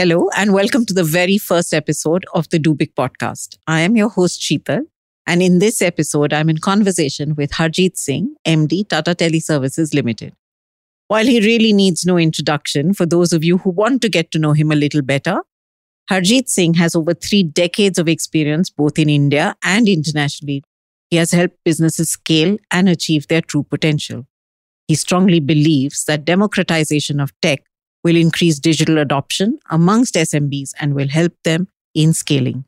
Hello, and welcome to the very first episode of the Do Big podcast. I am your host, Sheetal. And in this episode, I'm in conversation with Harjit Singh, MD, Tata Teleservices Limited. While he really needs no introduction, for those of you who want to get to know him a little better, Harjit Singh has over three decades of experience both in India and internationally. He has helped businesses scale and achieve their true potential. He strongly believes that democratization of tech will increase digital adoption amongst SMBs and will help them in scaling.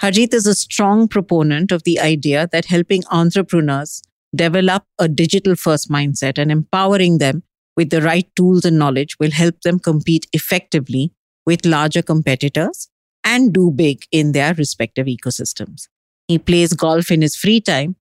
Harjit is a strong proponent of the idea that helping entrepreneurs develop a digital first mindset and empowering them with the right tools and knowledge will help them compete effectively with larger competitors and do big in their respective ecosystems. He plays golf in his free time.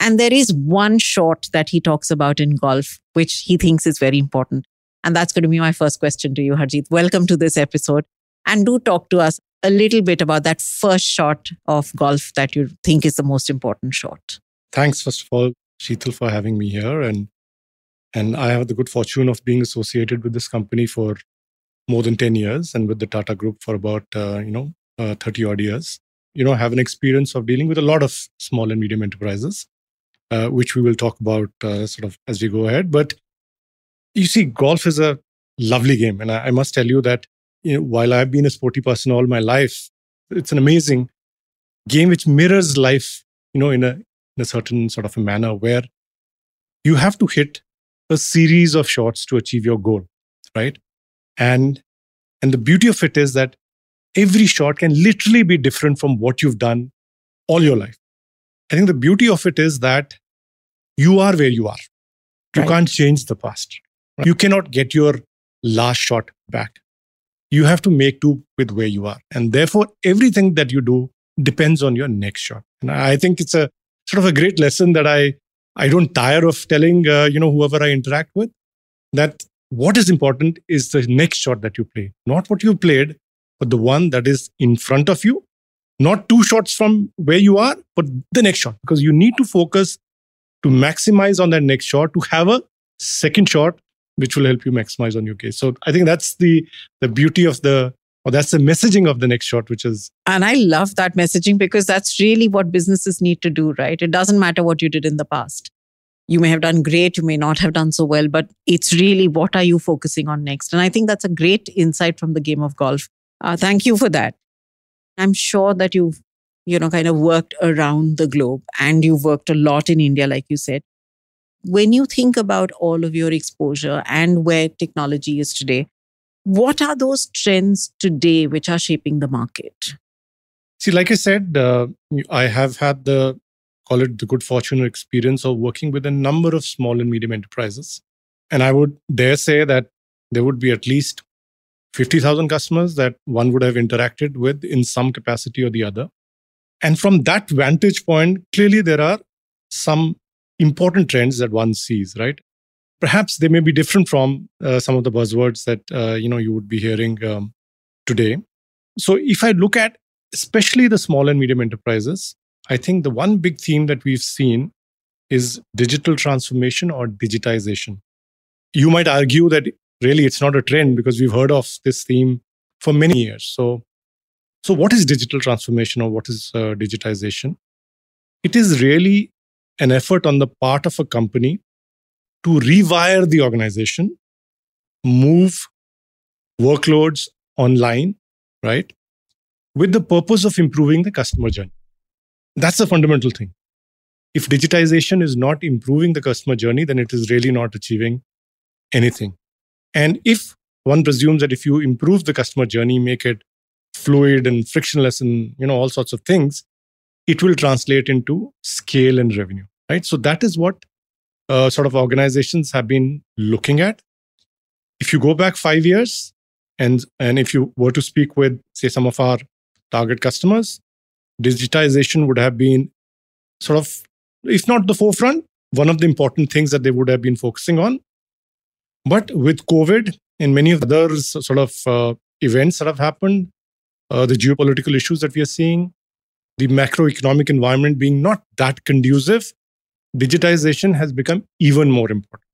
And there is one shot that he talks about in golf, which he thinks is very important. And that's going to be my first question to you, Harjit. Welcome to this episode. And do talk to us a little bit about that first shot of golf that you think is the most important shot. Thanks, first of all, Sheetal, for having me here. And and I have the good fortune of being associated with this company for more than 10 years and with the Tata Group for about, uh, you know, uh, 30 odd years. You know, have an experience of dealing with a lot of small and medium enterprises, uh, which we will talk about uh, sort of as we go ahead. But you see, golf is a lovely game. And I, I must tell you that you know, while I've been a sporty person all my life, it's an amazing game which mirrors life, you know, in a, in a certain sort of a manner where you have to hit a series of shots to achieve your goal, right? And and the beauty of it is that every shot can literally be different from what you've done all your life. I think the beauty of it is that you are where you are. You right. can't change the past. You cannot get your last shot back. You have to make do with where you are. And therefore, everything that you do depends on your next shot. And I think it's a sort of a great lesson that I, I don't tire of telling, uh, you know, whoever I interact with that what is important is the next shot that you play, not what you played, but the one that is in front of you, not two shots from where you are, but the next shot, because you need to focus to maximize on that next shot to have a second shot which will help you maximize on your case. So I think that's the the beauty of the or that's the messaging of the next shot, which is. And I love that messaging because that's really what businesses need to do, right? It doesn't matter what you did in the past. You may have done great, you may not have done so well, but it's really what are you focusing on next? And I think that's a great insight from the game of golf. Uh, thank you for that. I'm sure that you've, you know, kind of worked around the globe and you've worked a lot in India, like you said when you think about all of your exposure and where technology is today, what are those trends today which are shaping the market? See, like I said, uh, I have had the call it the good fortune or experience of working with a number of small and medium enterprises. And I would dare say that there would be at least 50,000 customers that one would have interacted with in some capacity or the other. And from that vantage point, clearly there are some important trends that one sees, right? Perhaps they may be different from uh, some of the buzzwords that uh, you know you would be hearing um, today. So, if I look at especially the small and medium enterprises, I think the one big theme that we've seen is digital transformation or digitization. You might argue that really it's not a trend because we've heard of this theme for many years. So, so what is digital transformation or what is uh, digitization? It is really an effort on the part of a company to rewire the organization, move workloads online, right? With the purpose of improving the customer journey. That's the fundamental thing. If digitization is not improving the customer journey, then it is really not achieving anything. And if one presumes that if you improve the customer journey, make it fluid and frictionless and you know all sorts of things, it will translate into scale and revenue right? So that is what uh, sort of organizations have been looking at. If you go back five years, and and if you were to speak with say some of our target customers, digitization would have been sort of, if not the forefront, one of the important things that they would have been focusing on. But with COVID and many of the other sort of uh, events that have happened, uh, the geopolitical issues that we are seeing, the macroeconomic environment being not that conducive, digitization has become even more important.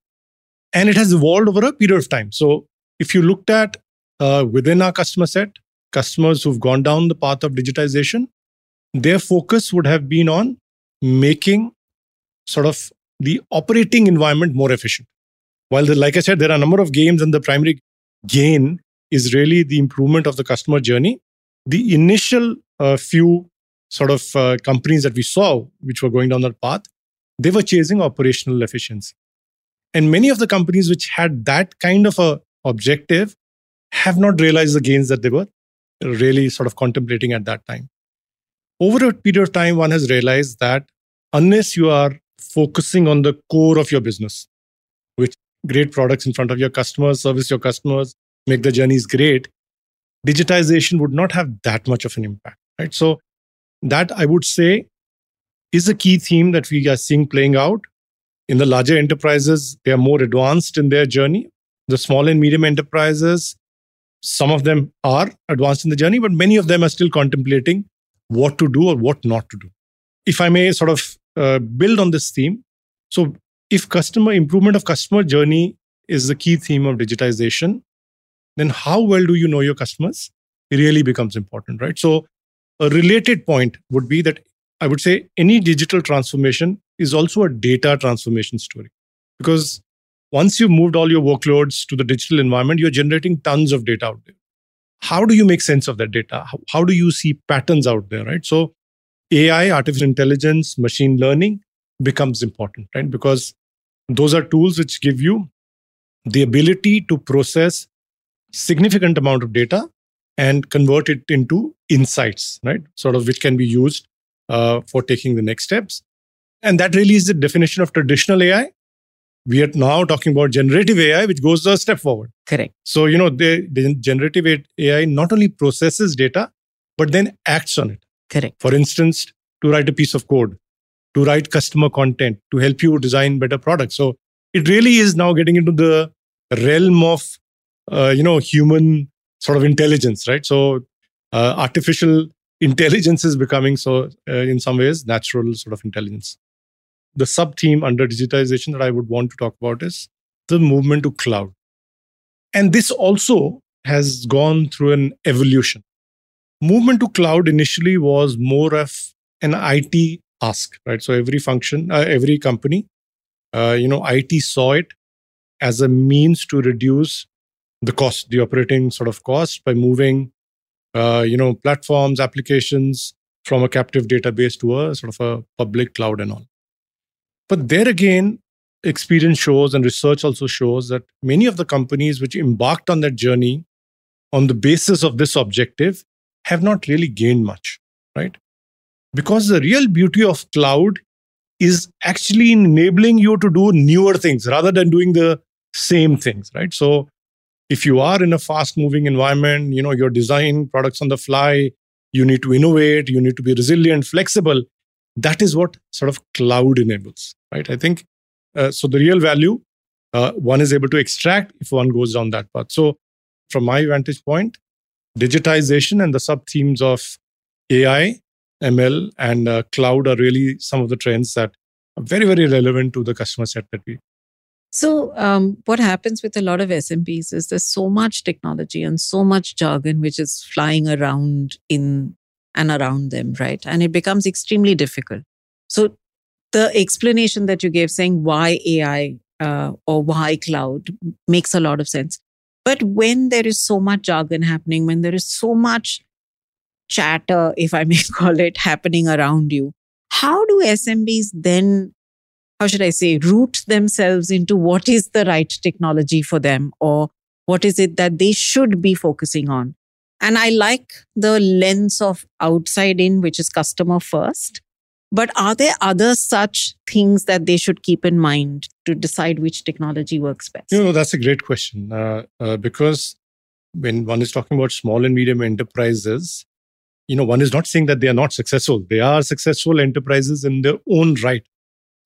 And it has evolved over a period of time. So if you looked at uh, within our customer set, customers who've gone down the path of digitization, their focus would have been on making sort of the operating environment more efficient. While, the, like I said, there are a number of games, and the primary gain is really the improvement of the customer journey. The initial uh, few sort of uh, companies that we saw, which were going down that path, they were chasing operational efficiency. And many of the companies which had that kind of a objective have not realized the gains that they were really sort of contemplating at that time. Over a period of time, one has realized that unless you are focusing on the core of your business, which great products in front of your customers, service your customers, make the journeys great, digitization would not have that much of an impact, right? So that I would say is a key theme that we are seeing playing out. In the larger enterprises, they are more advanced in their journey. The small and medium enterprises, some of them are advanced in the journey, but many of them are still contemplating what to do or what not to do. If I may sort of uh, build on this theme, so if customer improvement of customer journey is the key theme of digitization, then how well do you know your customers? Really becomes important, right? So a related point would be that I would say any digital transformation is also a data transformation story because once you've moved all your workloads to the digital environment, you're generating tons of data out there. How do you make sense of that data? How, how do you see patterns out there, right? So, AI, artificial intelligence, machine learning becomes important, right? Because those are tools which give you the ability to process significant amount of data and convert it into insights, right? Sort of which can be used uh, for taking the next steps. And that really is the definition of traditional AI. We are now talking about generative AI, which goes a step forward. Correct. So, you know, the, the generative AI not only processes data, but then acts on it. Correct. For instance, to write a piece of code, to write customer content, to help you design better products. So it really is now getting into the realm of, uh, you know, human sort of intelligence, right? So uh, artificial intelligence is becoming so uh, in some ways natural sort of intelligence. The sub theme under digitization that i would want to talk about is the movement to cloud. And this also has gone through an evolution. Movement to cloud initially was more of an it ask right? So every function uh, every company uh, you know it saw it as a means to reduce the cost the operating sort of cost by moving uh, you know, platforms, applications from a captive database to a sort of a public cloud and all. But there again, experience shows and research also shows that many of the companies which embarked on that journey on the basis of this objective have not really gained much, right? Because the real beauty of cloud is actually enabling you to do newer things rather than doing the same things, right? So if you are in a fast moving environment you know you're designing products on the fly you need to innovate you need to be resilient flexible that is what sort of cloud enables right? I think uh, so the real value uh, one is able to extract if one goes down that path. So from my vantage point digitization and the sub themes of ai ml and uh, cloud are really some of the trends that are very very relevant to the customer set that we so, um, what happens with a lot of SMBs is there's so much technology and so much jargon which is flying around in and around them, right? And it becomes extremely difficult. So, the explanation that you gave saying why AI uh, or why cloud makes a lot of sense. But when there is so much jargon happening, when there is so much chatter, if I may call it, happening around you, how do SMBs then how should I say, root themselves into what is the right technology for them or what is it that they should be focusing on. And I like the lens of outside in, which is customer first. But are there other such things that they should keep in mind to decide which technology works best? You know, that's a great question uh, uh, because when one is talking about small and medium enterprises, you know, one is not saying that they are not successful. They are successful enterprises in their own right.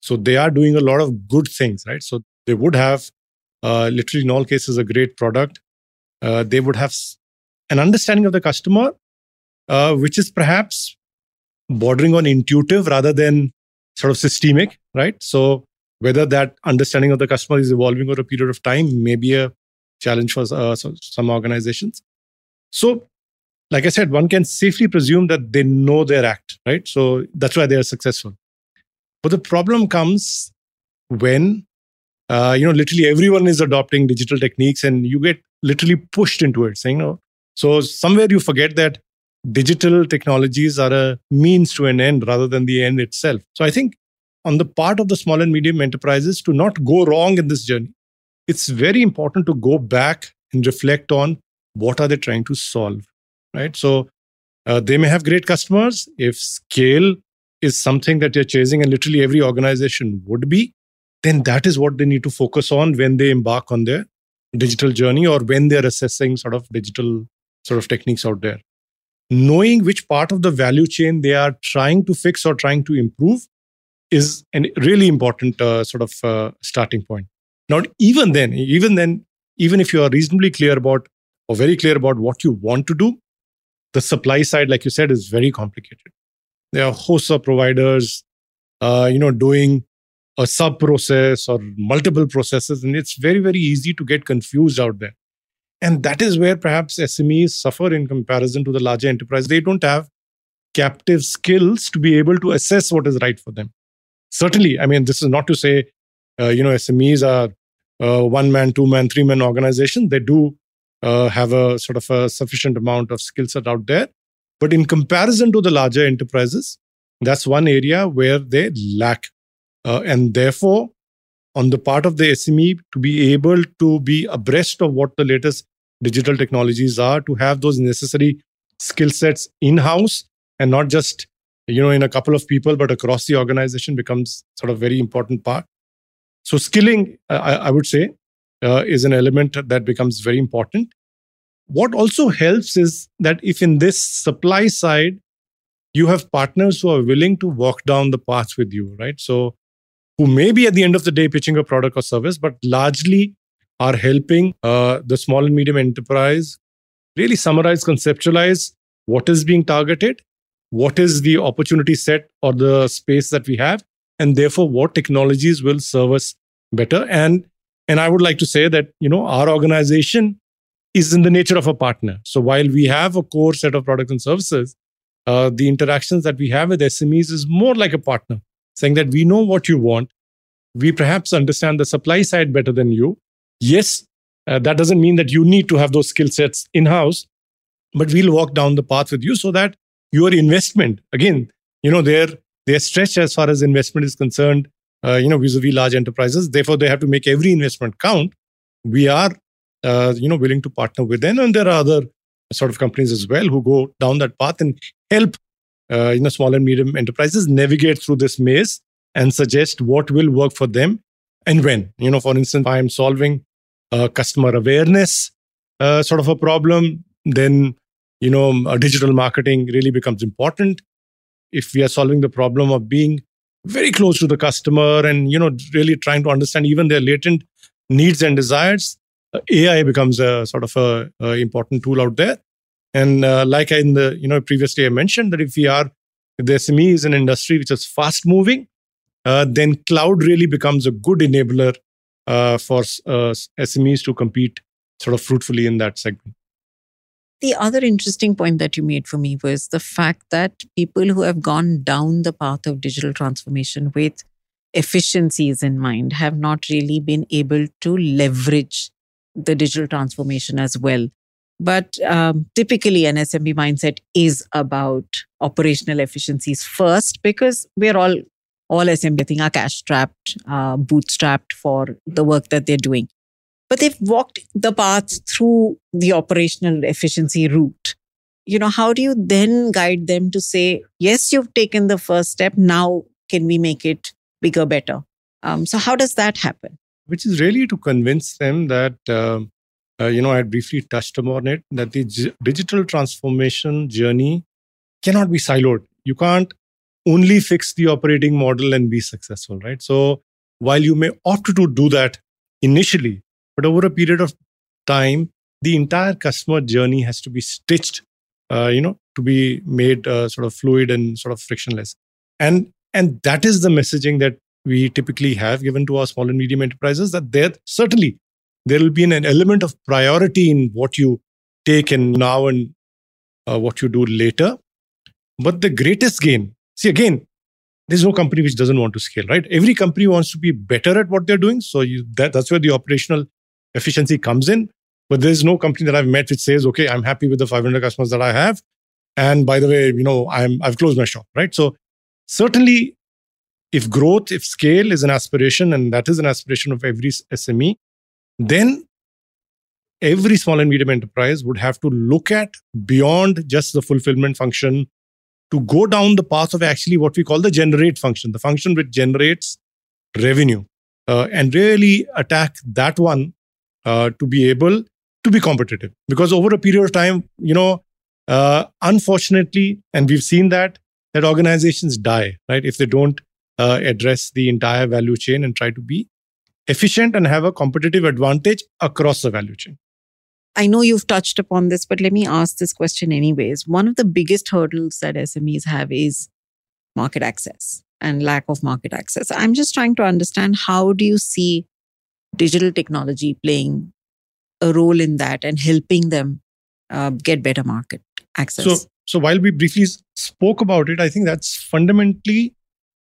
So they are doing a lot of good things, right? So they would have, uh, literally in all cases, a great product. Uh, they would have an understanding of the customer, uh, which is perhaps bordering on intuitive rather than sort of systemic, right? So whether that understanding of the customer is evolving over a period of time may be a challenge for uh, some organizations. So, like I said, one can safely presume that they know their act, right? So that's why they are successful. But the problem comes when, uh, you know, literally everyone is adopting digital techniques and you get literally pushed into it, saying, no. So somewhere you forget that digital technologies are a means to an end rather than the end itself. So I think on the part of the small and medium enterprises to not go wrong in this journey, it's very important to go back and reflect on what are they trying to solve, right? So uh, they may have great customers. If scale is something that you're chasing, and literally every organization would be, then that is what they need to focus on when they embark on their digital journey or when they're assessing sort of digital sort of techniques out there. Knowing which part of the value chain they are trying to fix or trying to improve is a really important uh, sort of uh, starting point. Now, even then, even then, even if you are reasonably clear about or very clear about what you want to do, the supply side, like you said, is very complicated. There are hosts of providers, uh, you know, doing a sub process or multiple processes, and it's very, very easy to get confused out there. And that is where perhaps SMEs suffer in comparison to the larger enterprise. They don't have captive skills to be able to assess what is right for them certainly, I mean, this is not to say, uh, you know, SMEs are uh, one man, two man, three man organization. They do uh, have a sort of a sufficient amount of skill set out there. But in comparison to the larger enterprises, that's one area where they lack. Uh, and therefore, on the part of the SME to be able to be abreast of what the latest digital technologies are, to have those necessary skill sets in house and not just you know in a couple of people but across the organization becomes sort of very important part so skilling i, I would say uh, is an element that becomes very important what also helps is that if in this supply side you have partners who are willing to walk down the path with you right? So who may be at the end of the day pitching a product or service but largely are helping uh, the small and medium enterprise really summarize conceptualize what is being targeted what is the opportunity set or the space that we have and therefore what technologies will serve us better. And and i would like to say that you know our organization is in the nature of a partner. So while we have a core set of products and services uh, the interactions that we have with smes is more like a partner saying that we know what you want. We perhaps understand the supply side better than you. Yes uh, that doesn't mean that you need to have those skill sets in house but we'll walk down the path with you so that your investment again you know they're stretched as far as investment is concerned uh, you know vis-a-vis large enterprises. Therefore they have to make every investment count. We are uh, you know willing to partner with them and there are other sort of companies as well who go down that path and help uh, you know small and medium enterprises navigate through this maze and suggest what will work for them and when you know for instance i am solving a customer awareness uh, sort of a problem then you know, digital marketing really becomes important. If we are solving the problem of being very close to the customer and, you know, really trying to understand even their latent needs and desires, uh, AI becomes a sort of a, a important tool out there. And uh, like in the, you know, previously I mentioned that if we are, if the SME is an industry which is fast moving, uh, then cloud really becomes a good enabler uh, for uh, SMEs to compete sort of fruitfully in that segment. The other interesting point that you made for me was the fact that people who have gone down the path of digital transformation with efficiencies in mind have not really been able to leverage the digital transformation as well. But um, typically, an SMB mindset is about operational efficiencies first because we're all all SMB I think are cash strapped, uh, bootstrapped for the work that they're doing but they've walked the path through the operational efficiency route. You know, how do you then guide them to say, yes, you've taken the first step. Now, can we make it bigger, better? Um, so, how does that happen? Which is really to convince them that, uh, uh, you know, I briefly touched upon it, that the g- digital transformation journey cannot be siloed. You can't only fix the operating model and be successful, right? So, while you may opt to do that initially, but over a period of time, the entire customer journey has to be stitched, uh, you know, to be made uh, sort of fluid and sort of frictionless. And and that is the messaging that we typically have given to our small and medium enterprises that there certainly there will be an, element of priority in what you take in now and uh, what you do later. But the greatest gain, see, again, there's no company which doesn't want to scale, right? Every company wants to be better at what they're doing. So you, that, that's where the operational efficiency comes in. But there's no company that I've met which says, okay, I'm happy with the 500 customers that I have. And by the way, you know, I'm, I've closed my shop, right? So certainly if growth, if scale is an aspiration, and that is an aspiration of every SME, then every small and medium enterprise would have to look at beyond just the fulfillment function to go down the path of actually what we call the generate function, the function which generates revenue, uh, and really attack that one uh, to be able to be competitive. Because over a period of time, you know, uh, unfortunately, and we've seen that that organizations die, right, if they don't uh, address the entire value chain and try to be efficient and have a competitive advantage across the value chain. I know you've touched upon this, but let me ask this question anyways. One of the biggest hurdles that SMEs have is market access and lack of market access. I'm just trying to understand how do you see digital technology playing a role in that and helping them uh, get better market access? So, so while we briefly spoke about it, I think that's fundamentally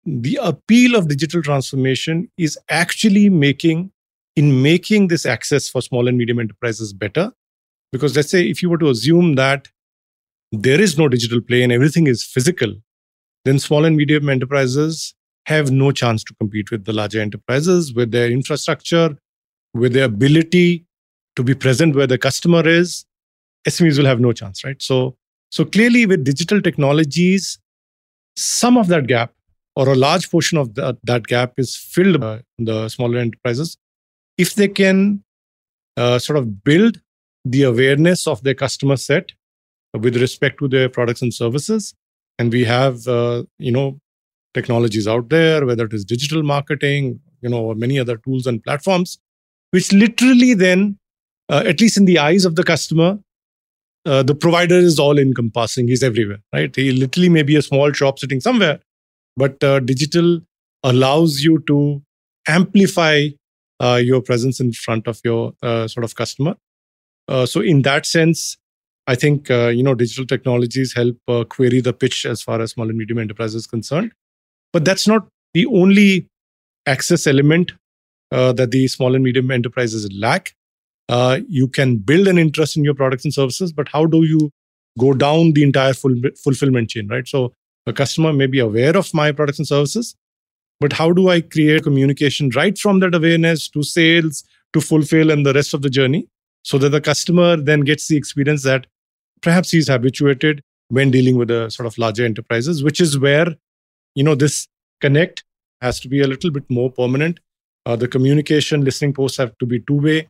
the appeal of digital transformation is actually making in making this access for small and medium enterprises better. Because let's say if you were to assume that there is no digital play and everything is physical then small and medium enterprises have no chance to compete with the larger enterprises with their infrastructure with their ability to be present where the customer is smes will have no chance right? So so clearly with digital technologies some of that gap or a large portion of that, that gap is filled by the smaller enterprises if they can uh, sort of build the awareness of their customer set with respect to their products and services. And we have uh, you know technologies out there whether it is digital marketing you know or many other tools and platforms which literally then uh, at least in the eyes of the customer uh, the provider is all encompassing he's everywhere right? He literally may be a small shop sitting somewhere but uh, digital allows you to amplify uh, your presence in front of your uh, sort of customer. Uh, so in that sense i think uh, you know digital technologies help uh, query the pitch as far as small and medium enterprises concerned. But that's not the only access element that the small and medium enterprises lack. You can build an interest in your products and services but how do you go down the entire fulfillment chain right? So a customer may be aware of my products and services, but how do I create communication right from that awareness to sales to fulfill and the rest of the journey so that the customer then gets the experience that perhaps he's habituated when dealing with the sort of larger enterprises, which is where, you know, this connect has to be a little bit more permanent. Uh, the communication listening posts have to be two way.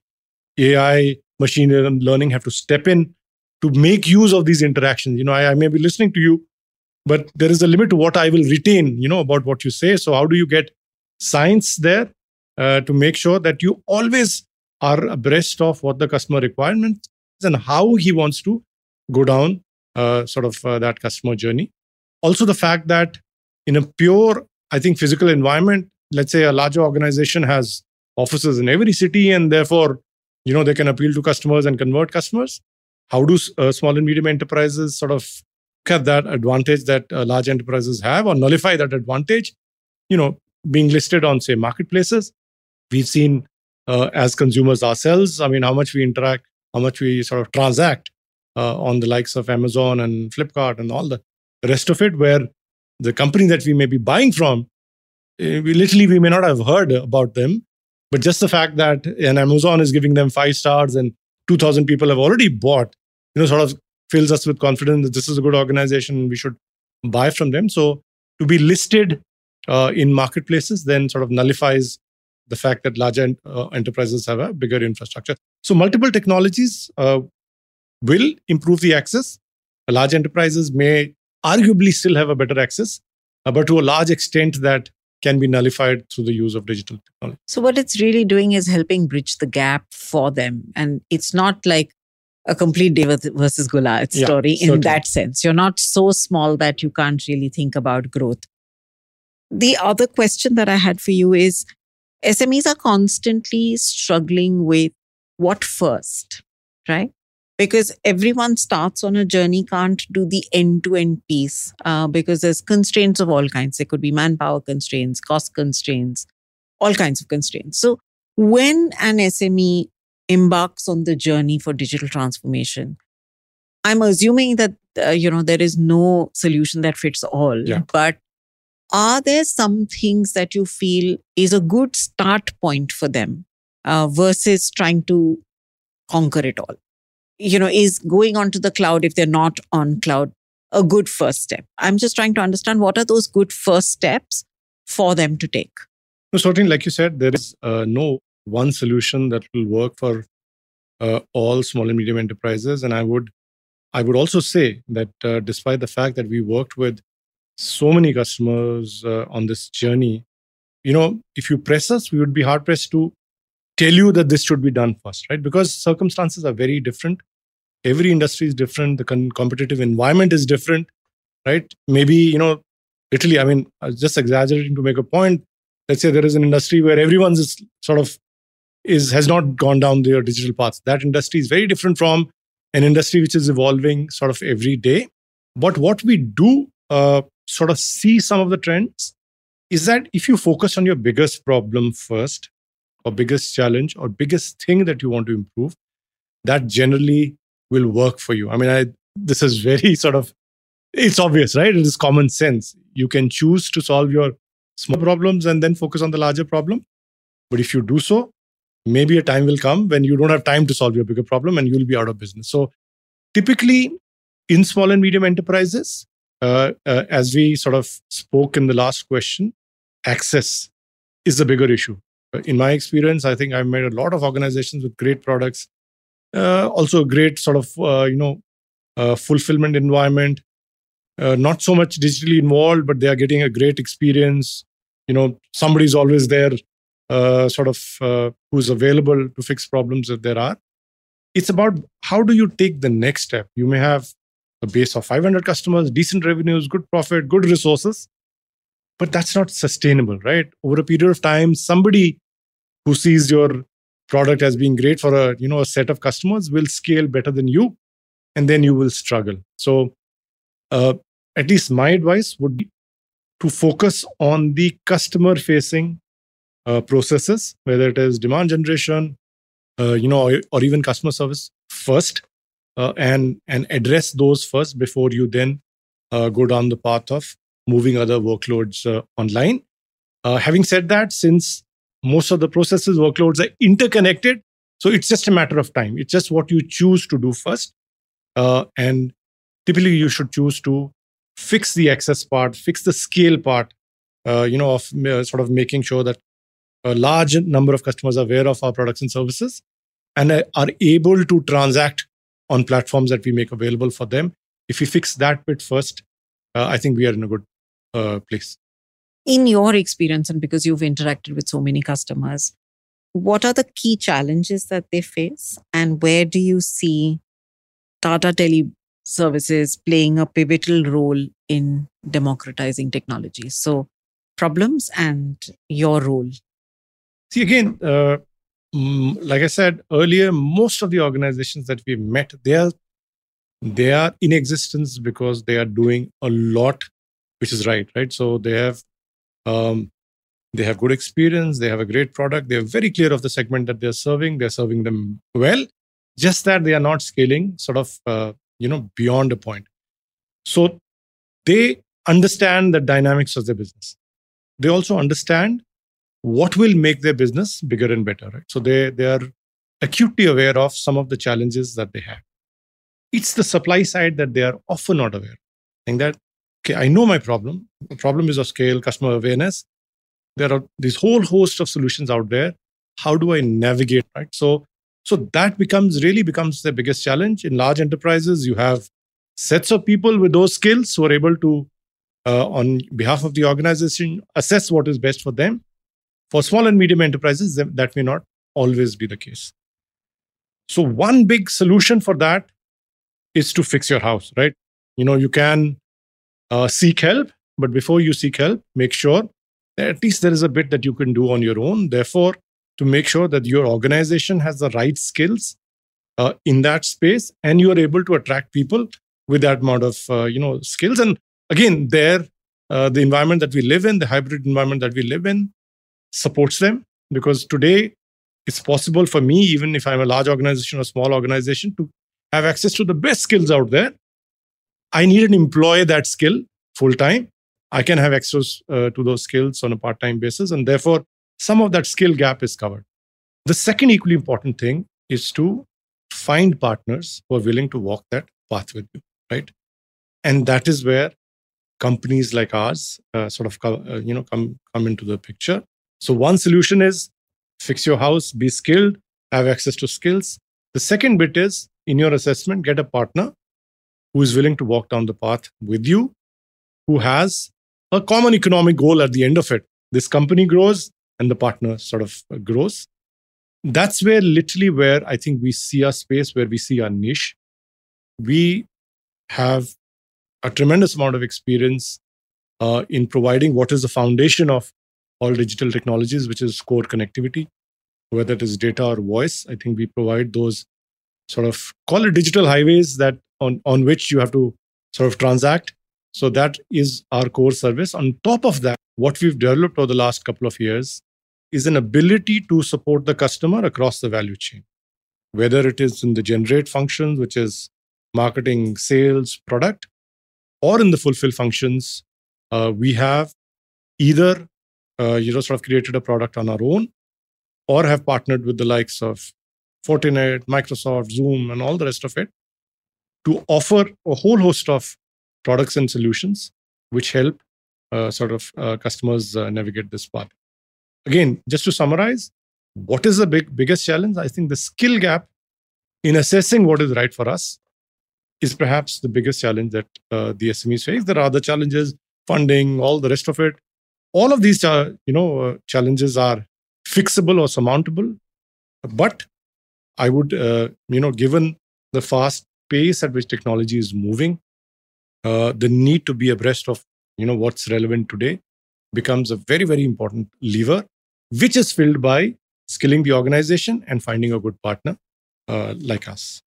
AI, machine learning have to step in to make use of these interactions. You know, I, I may be listening to you, but there is a limit to what i will retain you know about what you say. So how do you get science there uh, to make sure that you always are abreast of what the customer requirements and how he wants to go down uh, sort of uh, that customer journey? Also the fact that in a pure i think physical environment let's say a larger organization has offices in every city and therefore you know they can appeal to customers and convert customers how do uh, small and medium enterprises sort of at that advantage that uh, large enterprises have or nullify that advantage you know being listed on say marketplaces. We've seen uh, as consumers ourselves i mean how much we interact how much we sort of transact uh, on the likes of amazon and flipkart and all the rest of it where the company that we may be buying from eh, we literally we may not have heard about them. But just the fact that an amazon is giving them five stars and 2000 people have already bought you know sort of fills us with confidence that this is a good organization we should buy from them so to be listed uh, in marketplaces then sort of nullifies the fact that larger uh, enterprises have a bigger infrastructure so multiple technologies uh, will improve the access large enterprises may arguably still have a better access uh, but to a large extent that can be nullified through the use of digital technology. So, what it's really doing is helping bridge the gap for them. And it's not like a complete David versus Goliath yeah, story in that sense. You're not so small that you can't really think about growth. The other question that I had for you is SMEs are constantly struggling with what first, right? Because everyone starts on a journey, can't do the end to end piece uh, because there's constraints of all kinds. There could be manpower constraints, cost constraints, all kinds of constraints. So when an SME embarks on the journey for digital transformation, I'm assuming that uh, you know there is no solution that fits all, yeah. but are there some things that you feel is a good start point for them uh, versus trying to conquer it all? You know, is going onto the cloud if they're not on cloud a good first step? I'm just trying to understand what are those good first steps for them to take. No, certainly, like you said, there is uh, no one solution that will work for uh, all small and medium enterprises. And I would, I would also say that uh, despite the fact that we worked with so many customers uh, on this journey, you know, if you press us, we would be hard pressed to tell you that this should be done first, right? Because circumstances are very different. Every industry is different. The con- competitive environment is different, right? Maybe, you know, literally, I mean, was just exaggerating to make a point. Let's say there is an industry where everyone's sort of is has not gone down their digital path. That industry is very different from an industry which is evolving sort of every day. But what we do uh, sort of see some of the trends is that if you focus on your biggest problem first, or biggest challenge, or biggest thing that you want to improve, that generally will work for you. I mean, I, this is very sort of it's obvious, right? It is common sense. You can choose to solve your small problems and then focus on the larger problem. But if you do so, maybe a time will come when you don't have time to solve your bigger problem and you'll be out of business. So typically in small and medium enterprises, uh, uh, as we sort of spoke in the last question, access is the bigger issue. Uh, in my experience, I think I've made a lot of organizations with great products, uh, also a great sort of uh, you know uh, fulfillment environment. not so much digitally involved, but they are getting a great experience. You know, somebody's always there, sort of who's available to fix problems if there are. It's about how do you take the next step. You may have a base of 500 customers, decent revenues, good profit, good resources. But that's not sustainable, right? Over a period of time, somebody who sees your product as being great for a you know a set of customers will scale better than you, and then you will struggle. So, uh, at least my advice would be to focus on the customer-facing uh, processes, whether it is demand generation, uh, you know, or, or even customer service first uh, and and address those first before you then uh, go down the path of moving other workloads uh, online. Uh, having said that, since most of the processes workloads are interconnected, so it's just a matter of time. It's just what you choose to do first, uh, and typically you should choose to fix the access part, fix the scale part. Uh, you know, of sort of making sure that a large number of customers are aware of our products and services and are able to transact on platforms that we make available for them. If we fix that bit first, uh, I think we are in a good uh, place. In your experience, and because you've interacted with so many customers, what are the key challenges that they face, and where do you see Tata Tele services playing a pivotal role in democratizing technology? So, problems and your role. See, again, uh, like I said earlier, most of the organizations that we met, they are they are in existence because they are doing a lot, which is right, right. So they have um, they have good experience, they have a great product, they are very clear of the segment that they're serving, they're serving them well. Just that they are not scaling, sort of, uh, you know, beyond a point. So they understand the dynamics of their business. They also understand what will make their business bigger and better right? So they they are acutely aware of some of the challenges that they have. It's the supply side that they are often not aware saying that okay i know my problem. The problem is of scale customer awareness. There are this whole host of solutions out there. How do i navigate right? So so that becomes really becomes the biggest challenge. In large enterprises you have sets of people with those skills who are able to uh, on behalf of the organization assess what is best for them for small and medium enterprises, that may not always be the case. So, one big solution for that is to fix your house, right? You know, you can uh, seek help, but before you seek help, make sure that at least there is a bit that you can do on your own. Therefore, to make sure that your organization has the right skills uh, in that space and you are able to attract people with that amount of uh, you know skills and again there uh, the environment that we live in the hybrid environment that we live in supports them because today it's possible for me even if i'm a large organization or small organization to have access to the best skills out there. I need an employee that skill full time i can have access uh, to those skills on a part time basis and therefore some of that skill gap is covered. The second equally important thing is to find partners who are willing to walk that path with you right? And that is where companies like ours uh, sort of uh, you know come come into the picture so one solution is fix your house be skilled have access to skills. The second bit is in your assessment get a partner who is willing to walk down the path with you who has a common economic goal at the end of it. This company grows and the partner sort of grows. That's where literally where I think we see our space, where we see our niche. We have a tremendous amount of experience uh, in providing what is the foundation of all digital technologies, which is core connectivity, whether it is data or voice. I think we provide those sort of call it digital highways that on, on which you have to sort of transact. So that is our core service. On top of that, what we've developed over the last couple of years is an ability to support the customer across the value chain, whether it is in the generate functions, which is marketing, sales, product, or in the fulfill functions. Uh, we have either uh, you know sort of created a product on our own, or have partnered with the likes of Fortinet, Microsoft, Zoom, and all the rest of it to offer a whole host of products and solutions which help uh, sort of uh, customers uh, navigate this path again, just to summarize, what is the big biggest challenge? I think the skill gap in assessing what is right for us is perhaps the biggest challenge that uh, the SMEs face. There are other challenges, funding, all the rest of it. All of these, uh, you know, uh, challenges are fixable or surmountable. But I would, uh, you know, given the fast pace at which technology is moving, uh, the need to be abreast of, you know, what's relevant today becomes a very, very important lever which is filled by skilling the organization and finding a good partner uh, like us.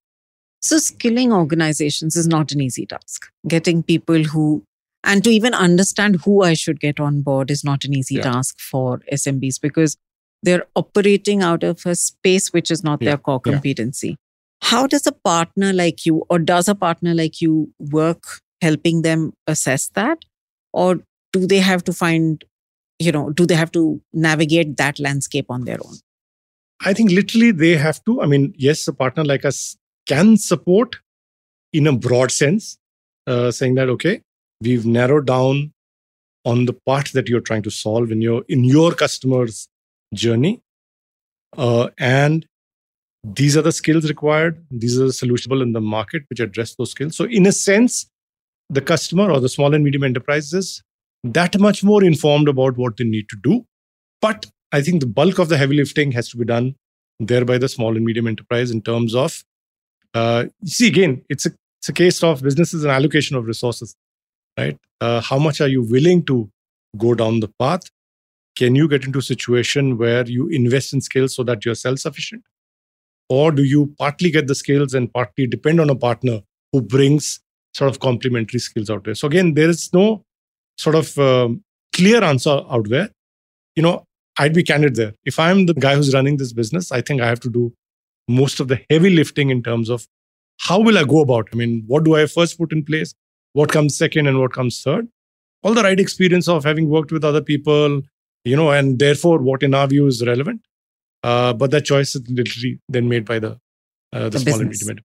So, skilling organizations is not an easy task. Getting people who, and to even understand who I should get on board is not an easy yeah. task for SMBs because they're operating out of a space which is not yeah. their core competency. Yeah. How does a partner like you, or does a partner like you work helping them assess that? Or do they have to find you know do they have to navigate that landscape on their own i think literally they have to i mean yes a partner like us can support in a broad sense uh, saying that okay we've narrowed down on the part that you're trying to solve in your in your customer's journey. Uh, and these are the skills required. These are solutionable in the market which address those skills. So in a sense the customer or the small and medium enterprises that much more informed about what they need to do. But I think the bulk of the heavy lifting has to be done there by the small and medium enterprise in terms of, uh, see, again, it's a, it's a case of businesses and allocation of resources, right? Uh, how much are you willing to go down the path? Can you get into a situation where you invest in skills so that you're self sufficient? Or do you partly get the skills and partly depend on a partner who brings sort of complementary skills out there? So, again, there is no sort of um, clear answer out there, you know, I'd be candid there. If I'm the guy who's running this business, I think I have to do most of the heavy lifting in terms of how will I go about? I mean, what do I first put in place? What comes second and what comes third? All the right experience of having worked with other people, you know, and therefore what in our view is relevant. Uh, but that choice is literally then made by the uh, the, the small business. and medium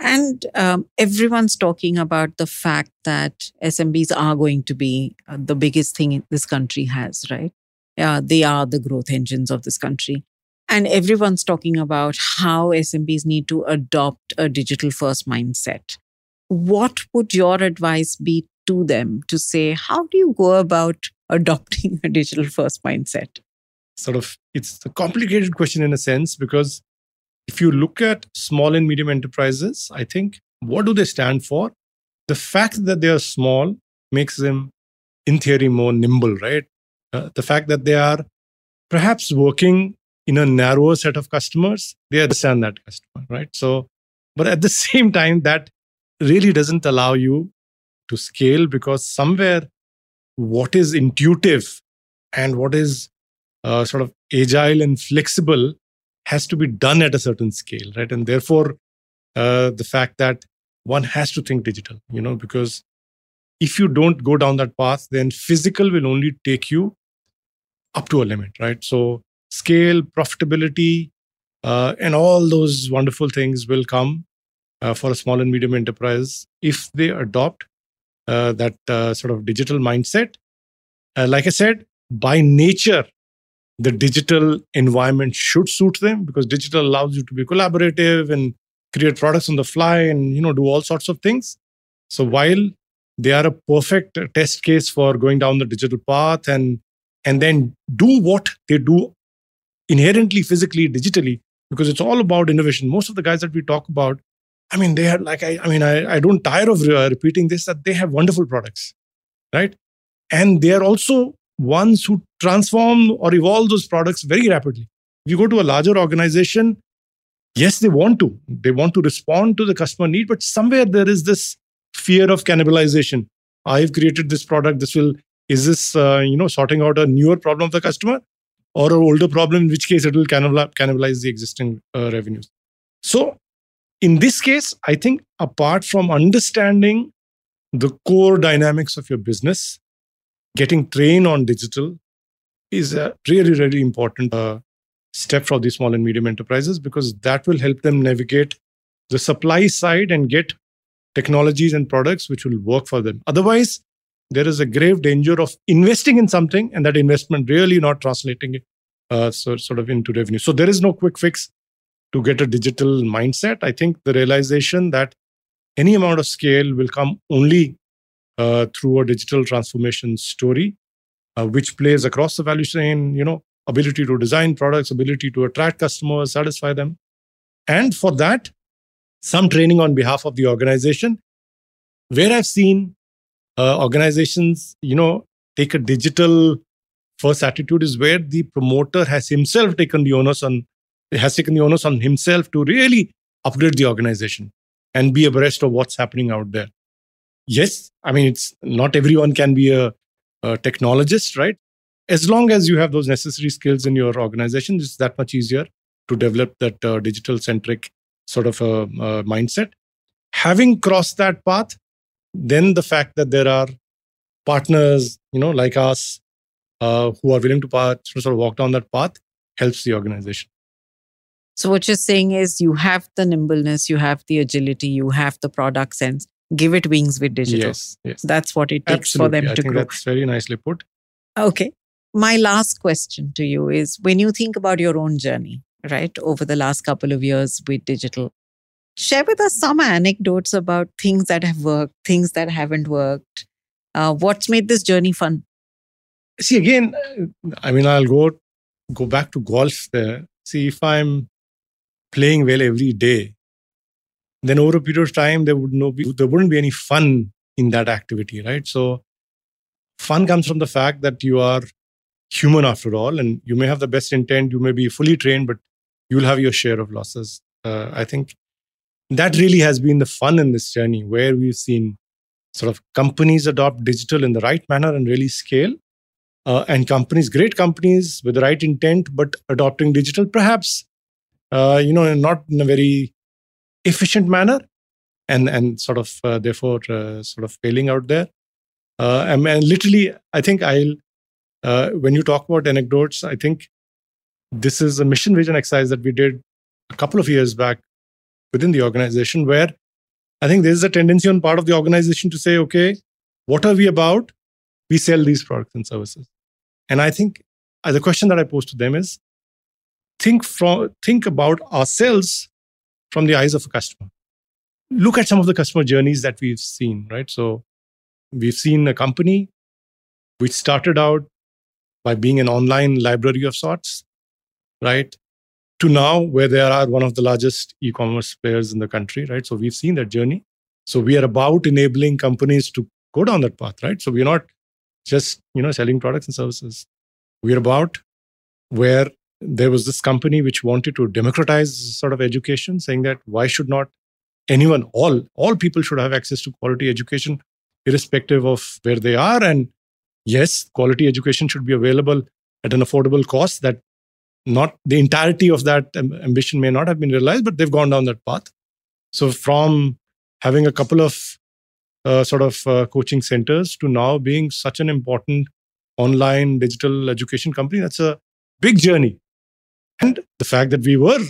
and um, everyone's talking about the fact that SMBs are going to be uh, the biggest thing this country has, right? Yeah, they are the growth engines of this country. And everyone's talking about how SMBs need to adopt a digital first mindset. What would your advice be to them to say, how do you go about adopting a digital first mindset? Sort of, it's a complicated question in a sense because if you look at small and medium enterprises, I think what do they stand for? The fact that they are small makes them, in theory, more nimble, right? Uh, the fact that they are perhaps working in a narrower set of customers, they understand that customer, right? So, but at the same time, that really doesn't allow you to scale because somewhere what is intuitive and what is uh, sort of agile and flexible has to be done at a certain scale, right? And therefore, uh, the fact that one has to think digital, you know, because if you don't go down that path, then physical will only take you up to a limit, right? So, scale, profitability, uh, and all those wonderful things will come uh, for a small and medium enterprise if they adopt uh, that uh, sort of digital mindset. Uh, like I said, by nature, the digital environment should suit them because digital allows you to be collaborative and create products on the fly and you know do all sorts of things. So while they are a perfect test case for going down the digital path and and then do what they do inherently physically digitally because it's all about innovation most of the guys that we talk about i mean they are like i, I mean I, I don't tire of uh, repeating this that they have wonderful products right? And they are also ones who transform or evolve those products very rapidly. If you go to a larger organization yes they want to. They want to respond to the customer need but somewhere there is this fear of cannibalization. I've created this product. This will is this uh, you know sorting out a newer problem of the customer or an older problem, in which case it will cannibalize the existing uh, revenues. So, in this case, I think apart from understanding the core dynamics of your business, getting trained on digital is a really, really important uh, step for the small and medium enterprises because that will help them navigate the supply side and get technologies and products which will work for them. Otherwise, there is a grave danger of investing in something and that investment really not translating it uh, so, sort of into revenue. So there is no quick fix to get a digital mindset. I think the realization that any amount of scale will come only uh, through a digital transformation story, uh, which plays across the value chain. You know, ability to design products, ability to attract customers, satisfy them, and for that, some training on behalf of the organization. Where I've seen uh, organizations, you know, take a digital first attitude is where the promoter has himself taken the onus on has taken the onus on himself to really upgrade the organization and be abreast of what's happening out there. Yes, I mean it's not everyone can be a, a technologist, right? As long as you have those necessary skills in your organization, it's that much easier to develop that uh, digital centric sort of a, a mindset. Having crossed that path, then the fact that there are partners, you know, like us, uh, who are willing to path, sort of walk down that path helps the organization. So what you're saying is you have the nimbleness, you have the agility, you have the product sense. Give it wings with digital. Yes, yes. That's what it takes Absolutely. for them I to think grow. That's very nicely put. Okay. My last question to you is when you think about your own journey, right, over the last couple of years with digital, share with us some anecdotes about things that have worked, things that haven't worked. Uh, what's made this journey fun? See again, I mean, I'll go go back to golf there. See if I'm playing well every day, then over a period of time there would no be, there wouldn't be any fun in that activity, right? So fun comes from the fact that you are human after all, and you may have the best intent, you may be fully trained, but you'll have your share of losses. Uh, I think that really has been the fun in this journey, where we've seen sort of companies adopt digital in the right manner and really scale. Uh, and companies, great companies with the right intent, but adopting digital, perhaps, uh, you know, not in a very efficient manner, and and sort of uh, therefore uh, sort of failing out there. Uh, and, and literally, I think I'll uh, when you talk about anecdotes, I think this is a mission vision exercise that we did a couple of years back within the organization, where I think there's a tendency on part of the organization to say, okay, what are we about? We sell these products and services. And I think the question that I pose to them is think from think about ourselves from the eyes of a customer. Look at some of the customer journeys that we've seen, right? So we've seen a company which started out by being an online library of sorts, right? To now where they are one of the largest e-commerce players in the country, right? So we've seen that journey. So we are about enabling companies to go down that path, right? So we're not just you know selling products and services. We're about where there was this company which wanted to democratize sort of education, saying that why should not anyone, all all people should have access to quality education, irrespective of where they are. And yes, quality education should be available at an affordable cost. That not the entirety of that ambition may not have been realized, but they've gone down that path. So from having a couple of uh, sort of uh, coaching centers to now being such an important online digital education company, that's a big journey. And the fact that we were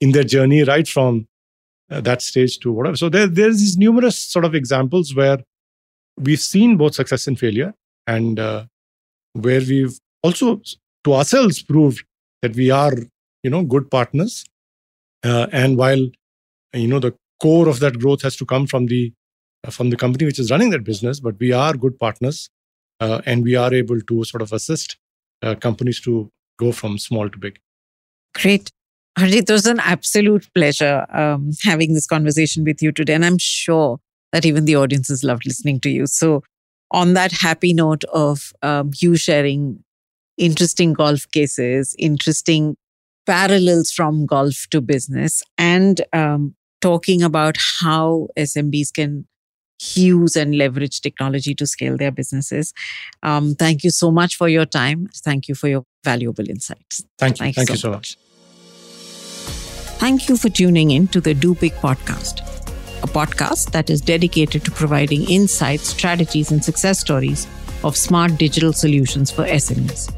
in their journey right from uh, that stage to whatever. So there, there's these numerous sort of examples where we've seen both success and failure, and uh, where we've also to ourselves proved that we are, you know, good partners. Uh, and while you know the core of that growth has to come from the uh, from the company which is running that business, but we are good partners, uh, and we are able to sort of assist uh, companies to go from small to big. Great. Harjit, it was an absolute pleasure um, having this conversation with you today. And I'm sure that even the audiences loved listening to you. So, on that happy note of um, you sharing interesting golf cases, interesting parallels from golf to business, and um, talking about how SMBs can use and leverage technology to scale their businesses. Um, thank you so much for your time. Thank you for your valuable insights. Thank you. Thank, thank you so, much. much. Thank you for tuning in to the Do Big podcast, a podcast that is dedicated to providing insights, strategies, and success stories of smart digital solutions for SMEs.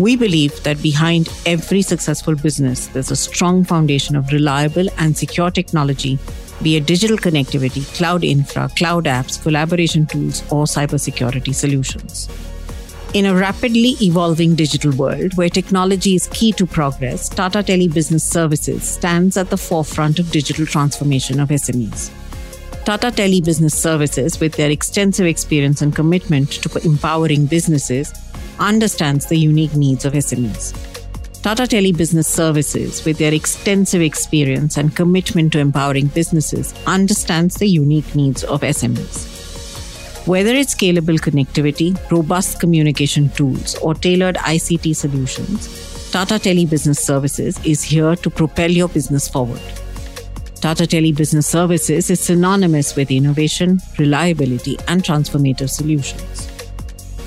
We believe that behind every successful business, there's a strong foundation of reliable and secure technology be it digital connectivity, cloud infra, cloud apps, collaboration tools, or cybersecurity solutions. In a rapidly evolving digital world where technology is key to progress, Tata Tele Business Services stands at the forefront of digital transformation of SMEs. Tata Tele Business Services, with their extensive experience and commitment to empowering businesses, understands the unique needs of SMEs. Tata Tele Business Services, with their extensive experience and commitment to empowering businesses, understands the unique needs of SMEs. Whether it's scalable connectivity, robust communication tools, or tailored ICT solutions, Tata Tele Business Services is here to propel your business forward. Tata Tele Business Services is synonymous with innovation, reliability, and transformative solutions.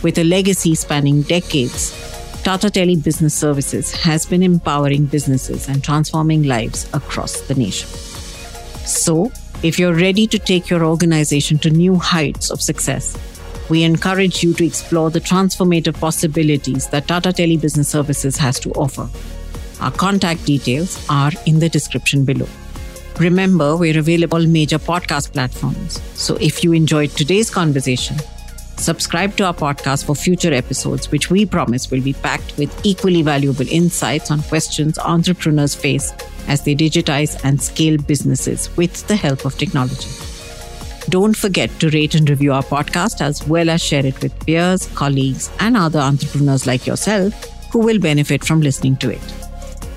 With a legacy spanning decades, Tata Tele Business Services has been empowering businesses and transforming lives across the nation. So, if you're ready to take your organization to new heights of success, we encourage you to explore the transformative possibilities that Tata Tele Business Services has to offer. Our contact details are in the description below. Remember, we're available on major podcast platforms. So if you enjoyed today's conversation, Subscribe to our podcast for future episodes, which we promise will be packed with equally valuable insights on questions entrepreneurs face as they digitize and scale businesses with the help of technology. Don't forget to rate and review our podcast as well as share it with peers, colleagues, and other entrepreneurs like yourself who will benefit from listening to it.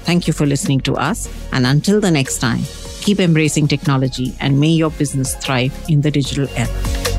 Thank you for listening to us, and until the next time, keep embracing technology and may your business thrive in the digital era.